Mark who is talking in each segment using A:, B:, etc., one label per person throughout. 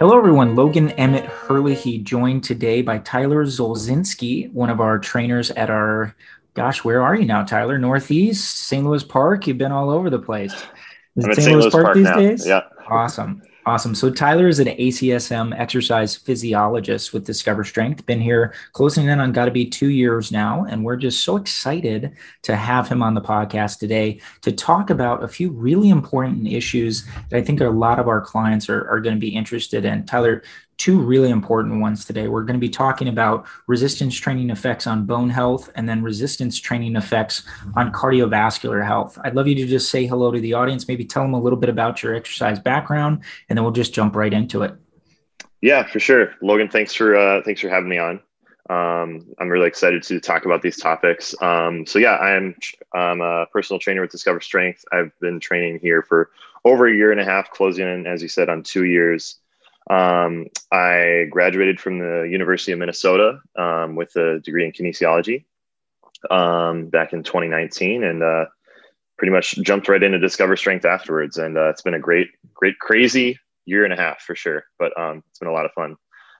A: Hello, everyone. Logan Emmett Herlihy joined today by Tyler Zolczynski, one of our trainers at our, gosh, where are you now, Tyler? Northeast, St. Louis Park. You've been all over the place.
B: Is St. Louis, Louis Park, Park, these now. days? Yeah.
A: Awesome. Awesome. So Tyler is an ACSM exercise physiologist with Discover Strength. Been here closing in on got to be two years now, and we're just so excited to have him on the podcast today to talk about a few really important issues that I think a lot of our clients are, are going to be interested in. Tyler, two really important ones today. We're going to be talking about resistance training effects on bone health and then resistance training effects on cardiovascular health. I'd love you to just say hello to the audience, maybe tell them a little bit about your exercise background, and then we'll just jump right into it.
B: Yeah, for sure. Logan, thanks for uh, thanks for having me on. Um, I'm really excited to talk about these topics. Um, so yeah, I'm I'm a personal trainer with Discover Strength. I've been training here for over a year and a half, closing in, as you said, on two years. Um, I graduated from the University of Minnesota um, with a degree in kinesiology um, back in 2019, and uh, pretty much jumped right into Discover Strength afterwards. And uh, it's been a great, great, crazy year and a half for sure. But um, it's been a lot of fun.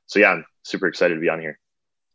B: So yeah, I'm super excited to be on here.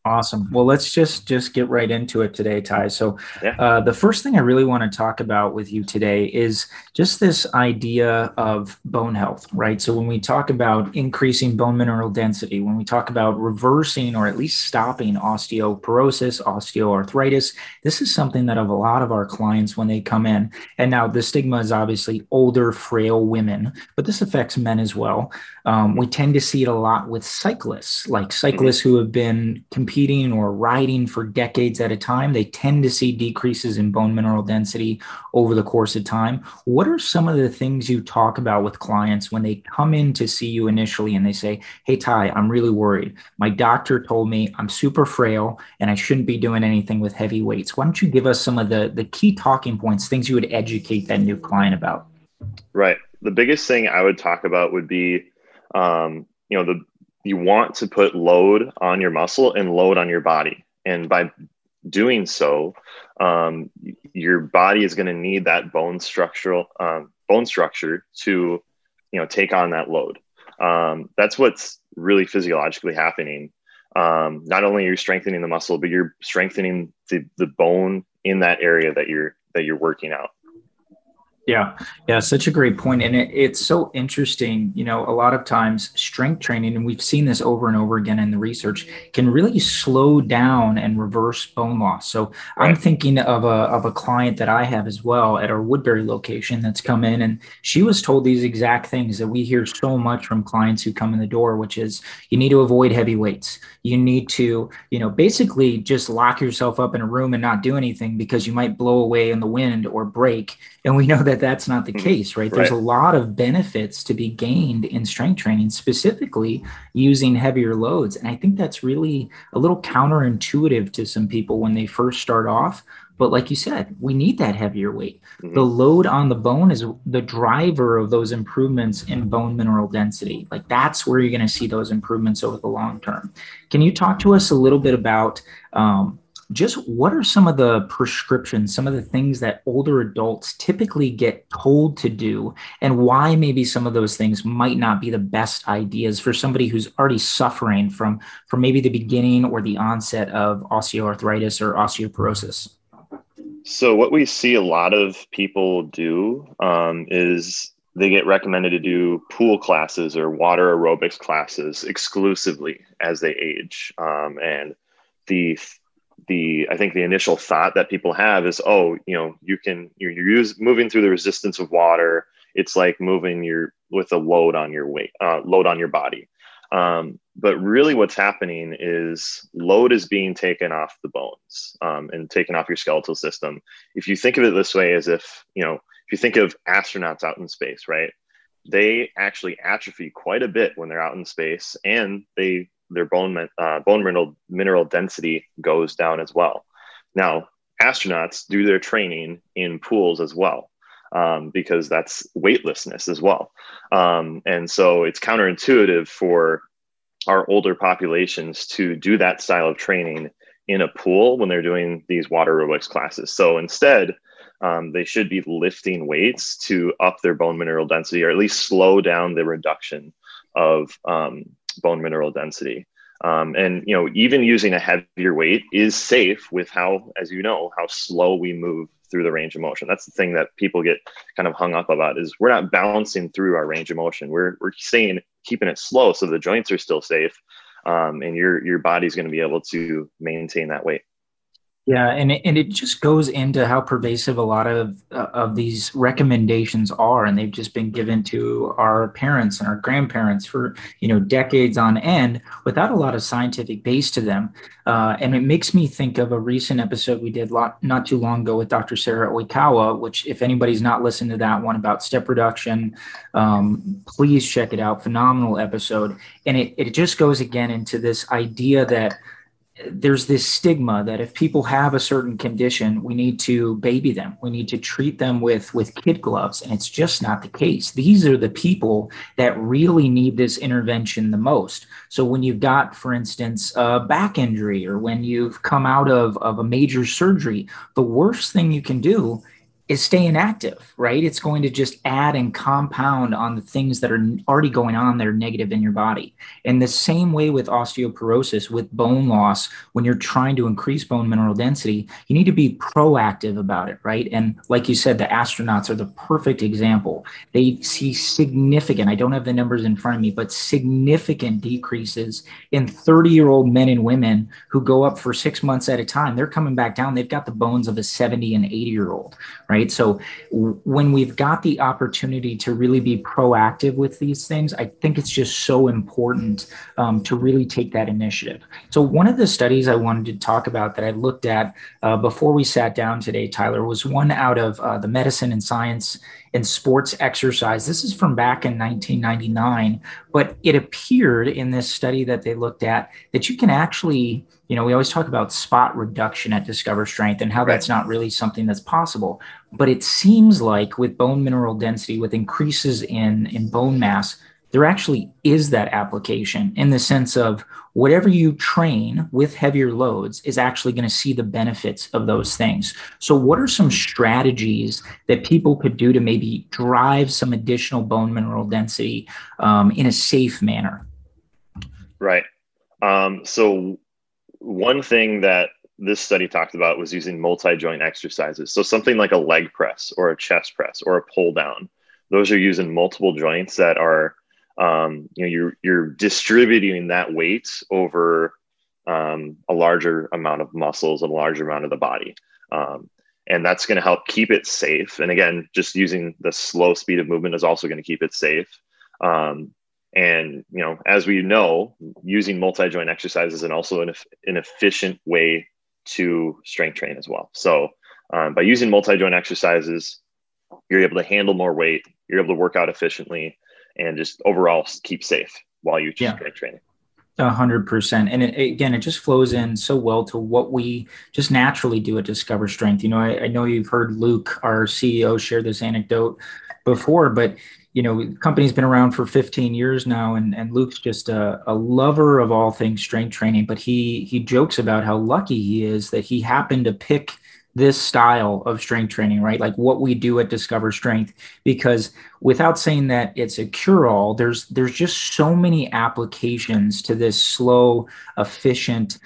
A: Awesome. Well, let's just just get right into it today, Ty. So, yeah. uh, the first thing I really want to talk about with you today is just this idea of bone health, right? So, when we talk about increasing bone mineral density, when we talk about reversing or at least stopping osteoporosis, osteoarthritis, this is something that of a lot of our clients when they come in. And now the stigma is obviously older, frail women, but this affects men as well. Um, we tend to see it a lot with cyclists, like cyclists mm-hmm. who have been competing competing or riding for decades at a time, they tend to see decreases in bone mineral density over the course of time. What are some of the things you talk about with clients when they come in to see you initially and they say, Hey, Ty, I'm really worried. My doctor told me I'm super frail and I shouldn't be doing anything with heavy weights. Why don't you give us some of the, the key talking points, things you would educate that new client about?
B: Right. The biggest thing I would talk about would be, um, you know, the you want to put load on your muscle and load on your body. And by doing so, um, your body is going to need that bone structural um, bone structure to, you know, take on that load. Um, that's what's really physiologically happening. Um, not only are you strengthening the muscle, but you're strengthening the, the bone in that area that you're that you're working out.
A: Yeah, yeah, such a great point. And it, it's so interesting. You know, a lot of times strength training, and we've seen this over and over again in the research, can really slow down and reverse bone loss. So right. I'm thinking of a, of a client that I have as well at our Woodbury location that's come in, and she was told these exact things that we hear so much from clients who come in the door, which is you need to avoid heavy weights. You need to, you know, basically just lock yourself up in a room and not do anything because you might blow away in the wind or break. And we know that that that's not the mm-hmm. case, right? right? There's a lot of benefits to be gained in strength training, specifically using heavier loads. And I think that's really a little counterintuitive to some people when they first start off. But like you said, we need that heavier weight. Mm-hmm. The load on the bone is the driver of those improvements in bone mineral density. Like that's where you're going to see those improvements over the long term. Can you talk to us a little bit about um, just what are some of the prescriptions, some of the things that older adults typically get told to do, and why maybe some of those things might not be the best ideas for somebody who's already suffering from, from maybe the beginning or the onset of osteoarthritis or osteoporosis?
B: So, what we see a lot of people do um, is they get recommended to do pool classes or water aerobics classes exclusively as they age. Um, and the the I think the initial thought that people have is, oh, you know, you can you're, you're use, moving through the resistance of water. It's like moving your with a load on your weight, uh, load on your body. Um, but really, what's happening is load is being taken off the bones um, and taken off your skeletal system. If you think of it this way, as if you know, if you think of astronauts out in space, right? They actually atrophy quite a bit when they're out in space, and they their bone uh, bone mineral mineral density goes down as well. Now, astronauts do their training in pools as well. Um, because that's weightlessness as well. Um, and so it's counterintuitive for our older populations to do that style of training in a pool when they're doing these water aerobics classes. So instead, um, they should be lifting weights to up their bone mineral density or at least slow down the reduction of um, bone mineral density. Um, and you know, even using a heavier weight is safe with how, as you know, how slow we move through the range of motion. That's the thing that people get kind of hung up about is we're not bouncing through our range of motion. We're we're staying keeping it slow so the joints are still safe, um, and your your body's going to be able to maintain that weight.
A: Yeah, and it, and it just goes into how pervasive a lot of uh, of these recommendations are, and they've just been given to our parents and our grandparents for you know decades on end without a lot of scientific base to them. Uh, and it makes me think of a recent episode we did lot, not too long ago with Dr. Sarah Oikawa, which if anybody's not listened to that one about step reduction, um, please check it out. Phenomenal episode, and it it just goes again into this idea that there's this stigma that if people have a certain condition we need to baby them. We need to treat them with with kid gloves and it's just not the case. These are the people that really need this intervention the most. So when you've got for instance a back injury or when you've come out of of a major surgery the worst thing you can do is staying active, right? It's going to just add and compound on the things that are already going on that are negative in your body. And the same way with osteoporosis, with bone loss, when you're trying to increase bone mineral density, you need to be proactive about it, right? And like you said, the astronauts are the perfect example. They see significant, I don't have the numbers in front of me, but significant decreases in 30 year old men and women who go up for six months at a time. They're coming back down. They've got the bones of a 70 and 80 year old, right? Right? So when we've got the opportunity to really be proactive with these things, I think it's just so important um, to really take that initiative. So one of the studies I wanted to talk about that I looked at uh, before we sat down today, Tyler, was one out of uh, the Medicine and Science and sports exercise. This is from back in 1999, but it appeared in this study that they looked at that you can actually, you know, we always talk about spot reduction at Discover Strength and how right. that's not really something that's possible. But it seems like with bone mineral density, with increases in, in bone mass, there actually is that application in the sense of whatever you train with heavier loads is actually going to see the benefits of those things. So, what are some strategies that people could do to maybe drive some additional bone mineral density um, in a safe manner?
B: Right. Um, so, one thing that this study talked about was using multi joint exercises. So, something like a leg press or a chest press or a pull down. Those are using multiple joints that are um, you know you're you're distributing that weight over um, a larger amount of muscles a larger amount of the body. Um, and that's going to help keep it safe. And again just using the slow speed of movement is also going to keep it safe. Um, and you know as we know using multi-joint exercises and also an, an efficient way to strength train as well. So um, by using multi-joint exercises you're able to handle more weight you're able to work out efficiently and just overall keep safe while you're yeah. training.
A: A hundred percent. And it, again, it just flows in so well to what we just naturally do at Discover Strength. You know, I, I, know you've heard Luke, our CEO, share this anecdote before, but you know, the company's been around for 15 years now, and, and Luke's just a, a lover of all things strength training. But he he jokes about how lucky he is that he happened to pick this style of strength training, right? Like what we do at Discover Strength, because without saying that it's a cure-all, there's there's just so many applications to this slow, efficient,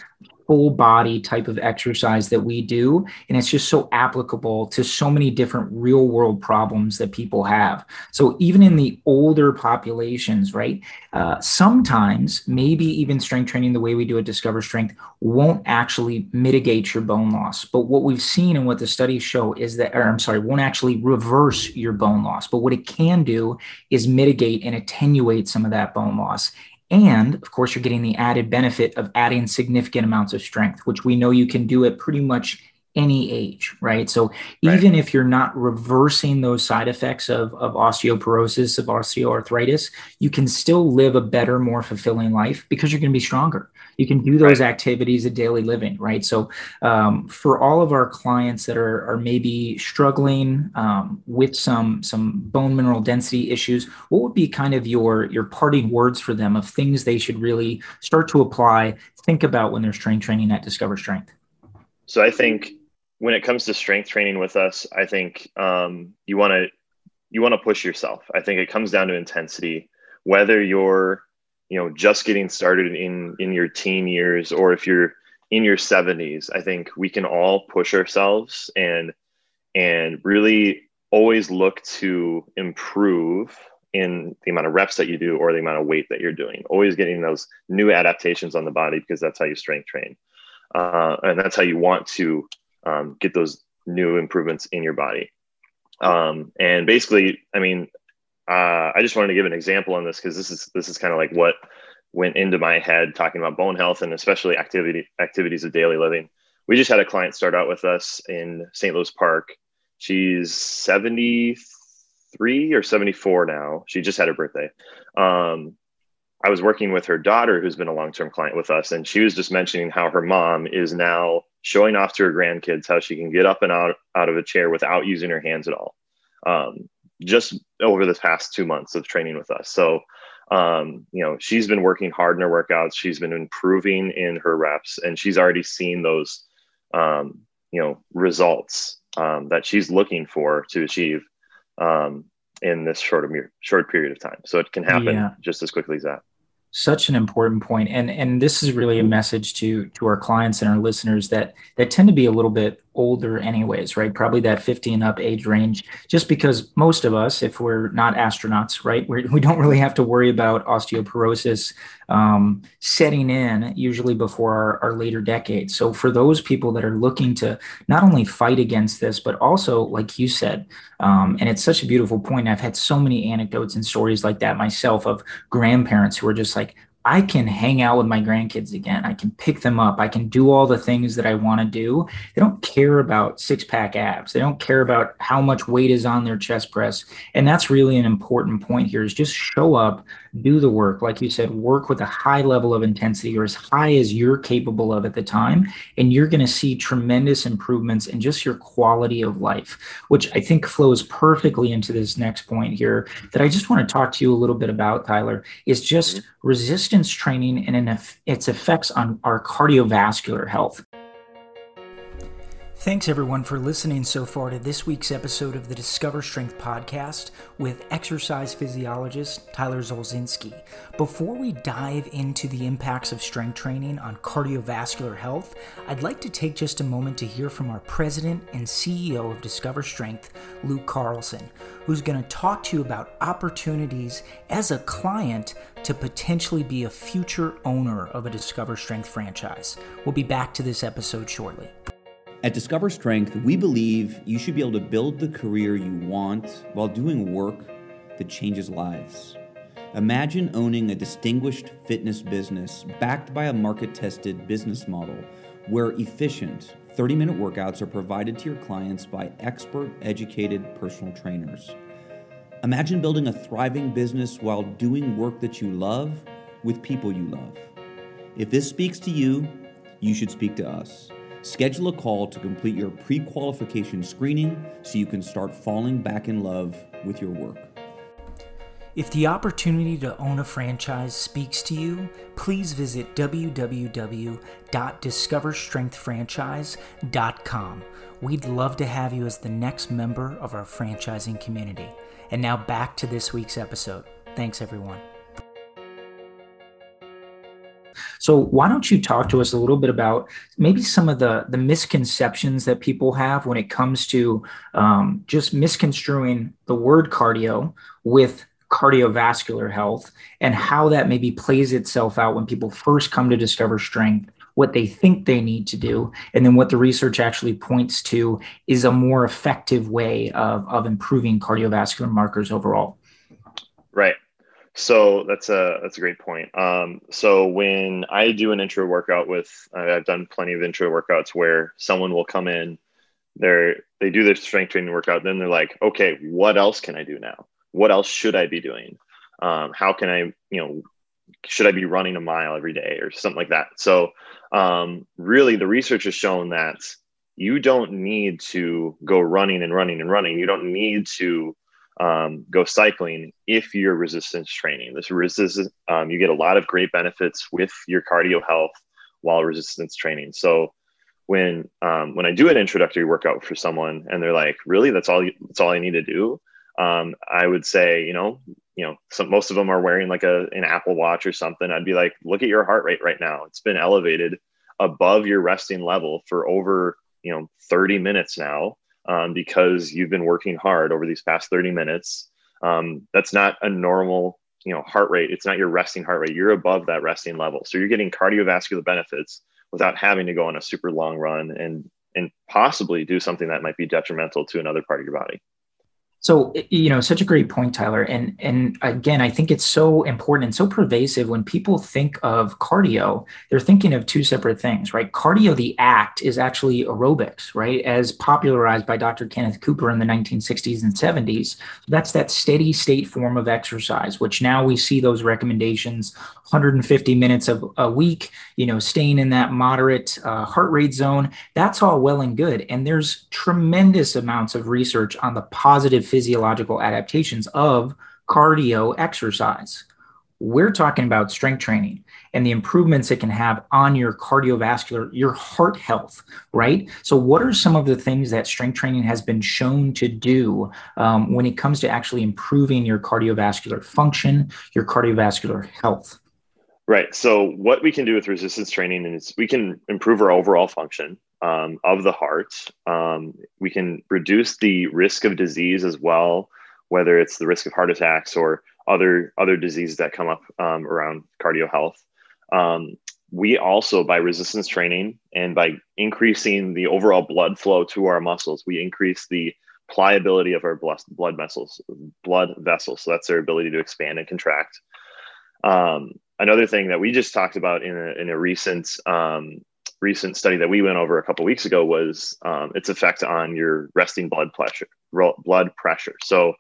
A: full body type of exercise that we do. And it's just so applicable to so many different real world problems that people have. So even in the older populations, right? Uh, sometimes maybe even strength training the way we do at Discover Strength won't actually mitigate your bone loss. But what we've seen and what the studies show is that, or I'm sorry, won't actually reverse your bone loss. But what it can do is mitigate and attenuate some of that bone loss. And of course, you're getting the added benefit of adding significant amounts of strength, which we know you can do at pretty much any age, right? So even right. if you're not reversing those side effects of, of osteoporosis, of osteoarthritis, you can still live a better, more fulfilling life because you're going to be stronger you can do those right. activities of daily living right so um, for all of our clients that are, are maybe struggling um, with some some bone mineral density issues what would be kind of your your parting words for them of things they should really start to apply think about when they're strength training at discover strength
B: so i think when it comes to strength training with us i think um, you want to you want to push yourself. I think it comes down to intensity. Whether you're you know just getting started in in your teen years or if you're in your 70s i think we can all push ourselves and and really always look to improve in the amount of reps that you do or the amount of weight that you're doing. Always getting those new adaptations on the body because that's how you strength train. Uh, and that's how you want to um, get those new improvements in your body um, and basically i mean uh, I just wanted to give an example on this because this is this is kind of like what went into my head talking about bone health and especially activity activities of daily living. We just had a client start out with us in St. Louis Park. She's 73 or 74 now. She just had her birthday. Um, I was working with her daughter, who's been a long term client with us, and she was just mentioning how her mom is now showing off to her grandkids how she can get up and out, out of a chair without using her hands at all. Um, just over the past two months of training with us. So, um, you know, she's been working hard in her workouts. She's been improving in her reps, and she's already seen those, um, you know, results um, that she's looking for to achieve um, in this short of short period of time. So it can happen yeah. just as quickly as that
A: such an important point and and this is really a message to to our clients and our listeners that that tend to be a little bit older anyways right? Probably that 50 and up age range just because most of us if we're not astronauts right we're, we do not really have to worry about osteoporosis um, setting in usually before our, our later decades. So for those people that are looking to not only fight against this but also like you said um, and it's such a beautiful point i've had so many anecdotes and stories like that myself of grandparents who are just like I can hang out with my grandkids again. I can pick them up. I can do all the things that I want to do. They don't care about six pack abs. They don't care about how much weight is on their chest press. And that's really an important point here is just show up, do the work. Like you said, work with a high level of intensity or as high as you're capable of at the time. And you're going to see tremendous improvements in just your quality of life, which I think flows perfectly into this next point here that I just want to talk to you a little bit about, Tyler, is just mm-hmm. Resist resistance training and its effects on our cardiovascular health. Thanks everyone for listening so far to this week's episode of the Discover Strength podcast with exercise physiologist Tyler Zolczynski. Before we dive into the impacts of strength training on cardiovascular health, I'd like to take just a moment to hear from our president and CEO of Discover Strength, Luke Carlson, who's going to talk to you about opportunities as a client to potentially be a future owner of a Discover Strength franchise. We'll be back to this episode shortly.
C: At Discover Strength, we believe you should be able to build the career you want while doing work that changes lives. Imagine owning a distinguished fitness business backed by a market tested business model where efficient 30 minute workouts are provided to your clients by expert, educated personal trainers. Imagine building a thriving business while doing work that you love with people you love. If this speaks to you, you should speak to us. Schedule a call to complete your pre qualification screening so you can start falling back in love with your work.
A: If the opportunity to own a franchise speaks to you, please visit www.discoverstrengthfranchise.com. We'd love to have you as the next member of our franchising community. And now back to this week's episode. Thanks, everyone. So why don't you talk to us a little bit about maybe some of the the misconceptions that people have when it comes to um, just misconstruing the word cardio with cardiovascular health and how that maybe plays itself out when people first come to discover strength what they think they need to do and then what the research actually points to is a more effective way of, of improving cardiovascular markers overall.
B: Right so that's a that's a great point. Um, so when I do an intro workout with, I've done plenty of intro workouts where someone will come in, they're they do their strength training workout, then they're like, okay, what else can I do now? What else should I be doing? Um, how can I, you know, should I be running a mile every day or something like that? So um, really, the research has shown that you don't need to go running and running and running. You don't need to um, go cycling if you're resistance training. This resistance, um, you get a lot of great benefits with your cardio health while resistance training. So when um, when I do an introductory workout for someone and they're like, "Really, that's all? That's all I need to do?" Um, I would say, you know, you know, some, most of them are wearing like a an Apple Watch or something. I'd be like, look at your heart rate right now. It's been elevated above your resting level for over you know 30 minutes now um, because you've been working hard over these past 30 minutes. Um, that's not a normal you know heart rate. It's not your resting heart rate. You're above that resting level, so you're getting cardiovascular benefits without having to go on a super long run and and possibly do something that might be detrimental to another part of your body.
A: So you know, such a great point, Tyler. And and again, I think it's so important and so pervasive when people think of cardio, they're thinking of two separate things, right? Cardio, the act, is actually aerobics, right? As popularized by Dr. Kenneth Cooper in the 1960s and 70s. That's that steady state form of exercise, which now we see those recommendations 150 minutes of a week, you know, staying in that moderate uh, heart rate zone. That's all well and good. And there's tremendous amounts of research on the positive physiological adaptations of cardio exercise. We're talking about strength training and the improvements it can have on your cardiovascular, your heart health, right? So, what are some of the things that strength training has been shown to do um, when it comes to actually improving your cardiovascular function, your cardiovascular health?
B: Right. So, what we can do with resistance training is we can improve our overall function um, of the heart. Um, we can reduce the risk of disease as well, whether it's the risk of heart attacks or other other diseases that come up um, around cardio health. Um, we also, by resistance training and by increasing the overall blood flow to our muscles, we increase the pliability of our blood vessels. Blood vessels. So that's their ability to expand and contract. Um, another thing that we just talked about in a, in a recent um, recent study that we went over a couple weeks ago was um, its effect on your resting blood pressure blood pressure. So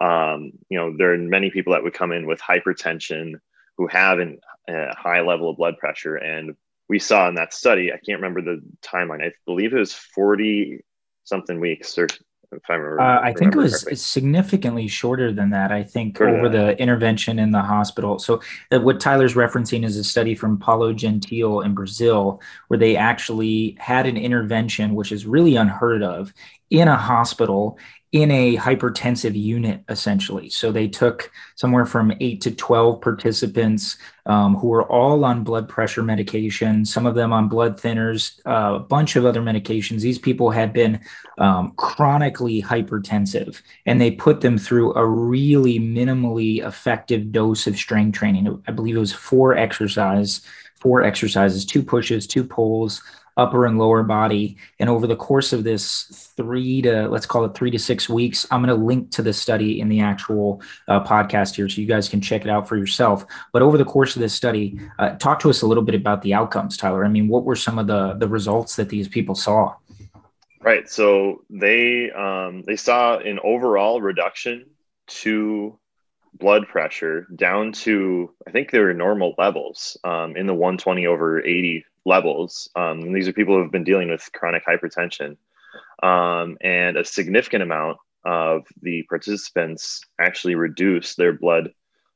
B: um, you know there are many people that would come in with hypertension who have an, a high level of blood pressure. And we saw in that study i can't remember the timeline i believe it was 40 something weeks or if I remember.
A: Uh, I think it was correctly. significantly shorter than that. I think shorter over the intervention in the hospital. So uh, what Tyler's referencing is a study from Paulo Gentile in Brazil, where they actually had an intervention, which is really unheard of, in a hospital in a hypertensive unit, essentially. So they took somewhere from eight to 12 participants um, who were all on blood pressure medication, some of them on blood thinners, uh, a bunch of other medications. These people had been um, chronically hypertensive, and they put them through a really minimally effective dose of strength training. I believe it was four exercise, four exercises, two pushes, two pulls, upper and lower body. And over the course of this three to, let's call it three to six weeks, I'm going to link to the study in the actual uh, podcast here so you guys can check it out for yourself. But over the course of this study, uh, talk to us a little bit about the outcomes, Tyler. I mean, what were some of the, the results that these people saw?
B: Right. So they um, they saw an overall reduction to blood pressure down to I think they were normal levels um, in the 120 over 80 levels. Um, and these are people who have been dealing with chronic hypertension. Um, and a significant amount of the participants actually reduced their blood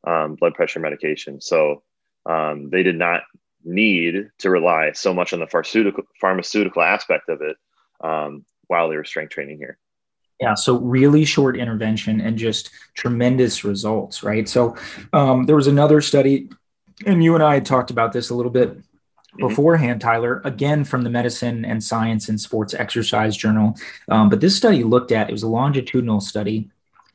B: um, blood pressure medication. So um, they did not need to rely so much on the pharmaceutical pharmaceutical aspect of it um, while they were strength training here.
A: Yeah, so really short intervention and just tremendous results, right? So um, there was another study, and you and I had talked about this a little bit Mm-hmm. beforehand, Tyler, again from the Medicine and Science and Sports Exercise Journal. Um, but this study looked at it was a longitudinal study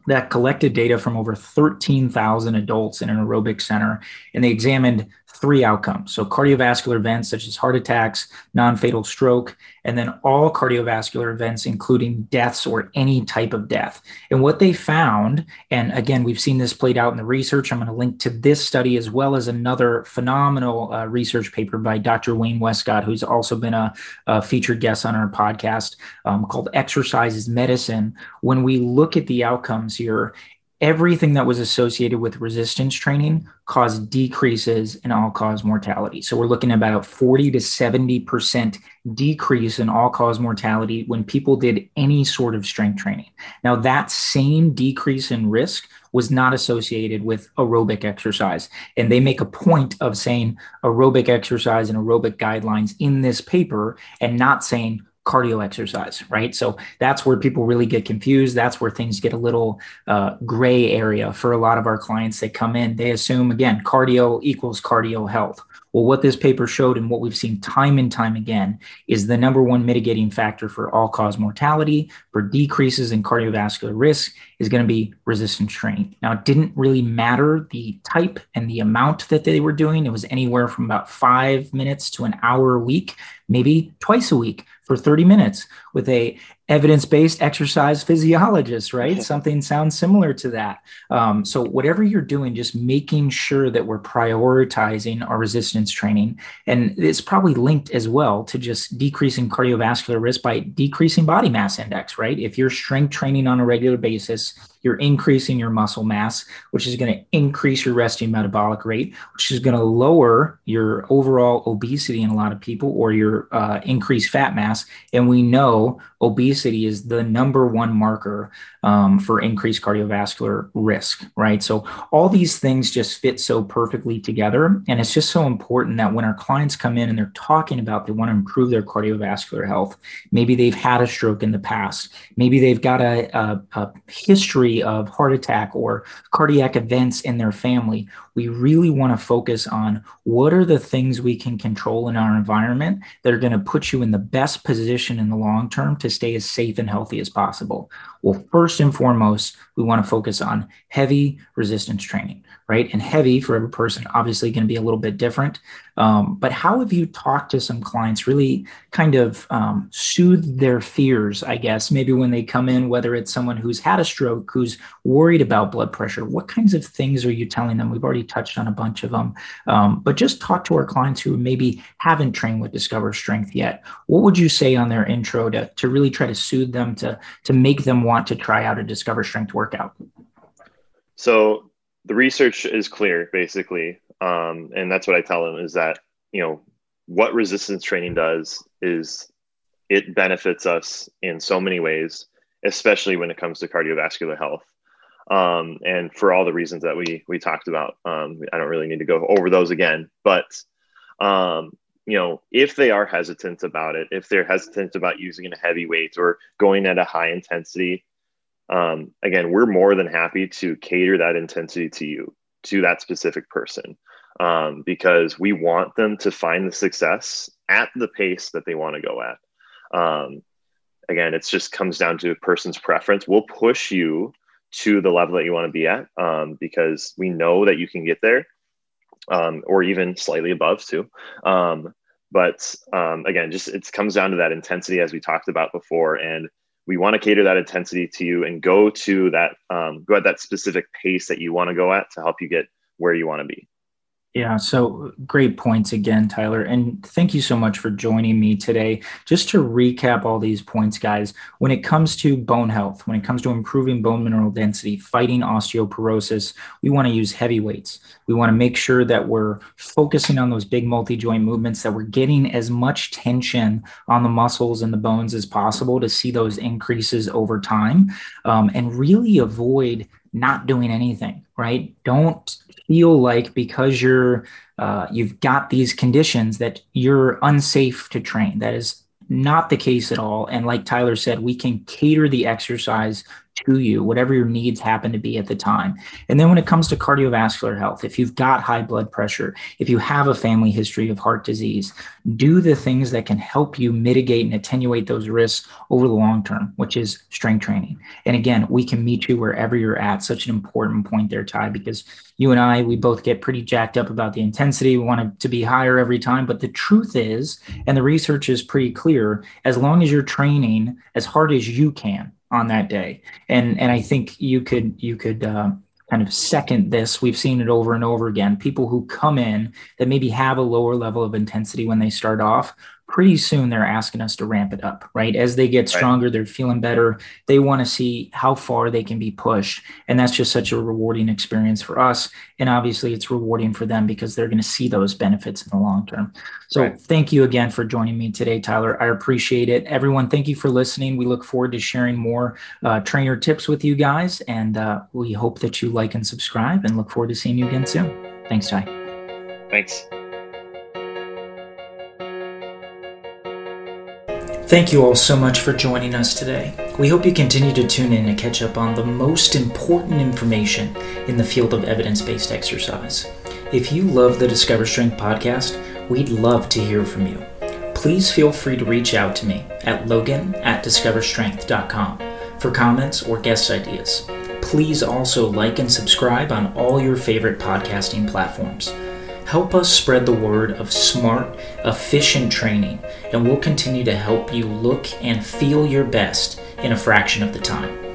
A: that collected data from over 13,000 adults in an aerobic center, and they examined three outcomes. So, cardiovascular events such as heart attacks, non fatal stroke, and then all cardiovascular events, including deaths or any type of death. And what they found, and again, we've seen this played out in the research. I'm going to link to this study as well as another phenomenal uh, research paper by Dr. Wayne Westcott, who's also been a, a featured guest on our podcast um, called Exercise is Medicine. When we look at the outcomes here, everything that was associated with resistance training caused decreases in all cause mortality. So we're looking at about 40 to 70% decrease in all cause mortality when people did any sort of strength training. Now, that same decrease in risk was not associated with aerobic exercise. And they make a point of saying aerobic exercise and aerobic guidelines in this paper and not saying cardio exercise, right? So that's where people really get confused. That's where things get a little uh, gray area for a lot of our clients that come in. They assume, again, cardio equals cardio health. Well, what this paper showed and what we've seen time and time again is the number one mitigating factor for all cause mortality, for decreases in cardiovascular risk, is going to be resistance training. Now, it didn't really matter the type and the amount that they were doing. It was anywhere from about five minutes to an hour a week, maybe twice a week for 30 minutes with a evidence-based exercise physiologist right? Something sounds similar to that. Um, so whatever you're doing just making sure that we're prioritizing our resistance training. And it's probably linked as well to just decreasing cardiovascular risk by decreasing body mass index right? If you're strength training on a regular basis you're increasing your muscle mass, which is going to increase your resting metabolic rate, which is going to lower your overall obesity in a lot of people or your uh, increased fat mass. And we know obesity is the number one marker um, for increased cardiovascular risk, right? So all these things just fit so perfectly together. And it's just so important that when our clients come in and they're talking about they want to improve their cardiovascular health, maybe they've had a stroke in the past, maybe they've got a, a, a history history of heart attack or cardiac events in their family, we really want to focus on what are the things we can control in our environment that are going to put you in the best position in the long term to stay as safe and healthy as possible. Well, first and foremost, we want to focus on heavy resistance training right? And heavy for every person, obviously going to be a little bit different. Um, but how have you talked to some clients, really kind of um, soothe their fears, I guess, maybe when they come in, whether it's someone who's had a stroke, who's worried about blood pressure, what kinds of things are you telling them? We've already touched on a bunch of them, um, but just talk to our clients who maybe haven't trained with Discover Strength yet. What would you say on their intro to, to really try to soothe them, to, to make them want to try out a Discover Strength workout?
B: So the research is clear basically um, and that's what i tell them is that you know what resistance training does is it benefits us in so many ways especially when it comes to cardiovascular health um, and for all the reasons that we we talked about um, i don't really need to go over those again but um, you know if they are hesitant about it if they're hesitant about using a heavy weight or going at a high intensity um, again, we're more than happy to cater that intensity to you, to that specific person, um, because we want them to find the success at the pace that they want to go at. Um, again, it just comes down to a person's preference. We'll push you to the level that you want to be at um, because we know that you can get there um, or even slightly above too. Um, but again, just it comes down to that intensity as we talked about before. And we want to cater that intensity to you and go to that um, go at that specific pace that you want to go at to help you get where you want to be
A: yeah, so great points again, Tyler. And thank you so much for joining me today. Just to recap all these points, guys, when it comes to bone health, when it comes to improving bone mineral density, fighting osteoporosis, we want to use heavy weights. We want to make sure that we're focusing on those big multi joint movements, that we're getting as much tension on the muscles and the bones as possible to see those increases over time um, and really avoid not doing anything, right? Don't feel like because you're uh, you've got these conditions that you're unsafe to train. That is not the case at all. And like Tyler said, we can cater the exercise to you, whatever your needs happen to be at the time. And then when it comes to cardiovascular health, if you've got high blood pressure, if you have a family history of heart disease, do the things that can help you mitigate and attenuate those risks over the long term, which is strength training. And again, we can meet you wherever you're at. Such an important point there, Ty, because you and I, we both get pretty jacked up about the intensity. We want it to be higher every time. But the truth is, and the research is pretty clear, as long as you're training as hard as you can, on that day. And and I think you could you could uh, kind of second this. We've seen it over and over again. People who come in that maybe have a lower level of intensity when they start off pretty soon they're asking us to ramp it up, right? As they get stronger, right. they're feeling better. They want to see how far they can be pushed. And that's just such a rewarding experience for us. And obviously, it's rewarding for them because they're going to see those benefits in the long term. So, right. thank you again for joining me today, Tyler. I appreciate it. Everyone, thank you for listening. We look forward to sharing more uh, trainer tips with you guys. And uh, we hope that you like and subscribe and look forward to seeing you again soon. Thanks, Ty.
B: Thanks.
A: Thank you all so much for joining us today. We hope you continue to tune in to catch up on the most important information in the field of evidence based exercise. If you love the Discover Strength podcast, we'd love to hear from you. Please feel free to reach out to me at logan at discoverstrength.com for comments or guest ideas. Please also like and subscribe on all your favorite podcasting platforms. Help us spread the word of smart, efficient training, and we'll continue to help you look and feel your best in a fraction of the time.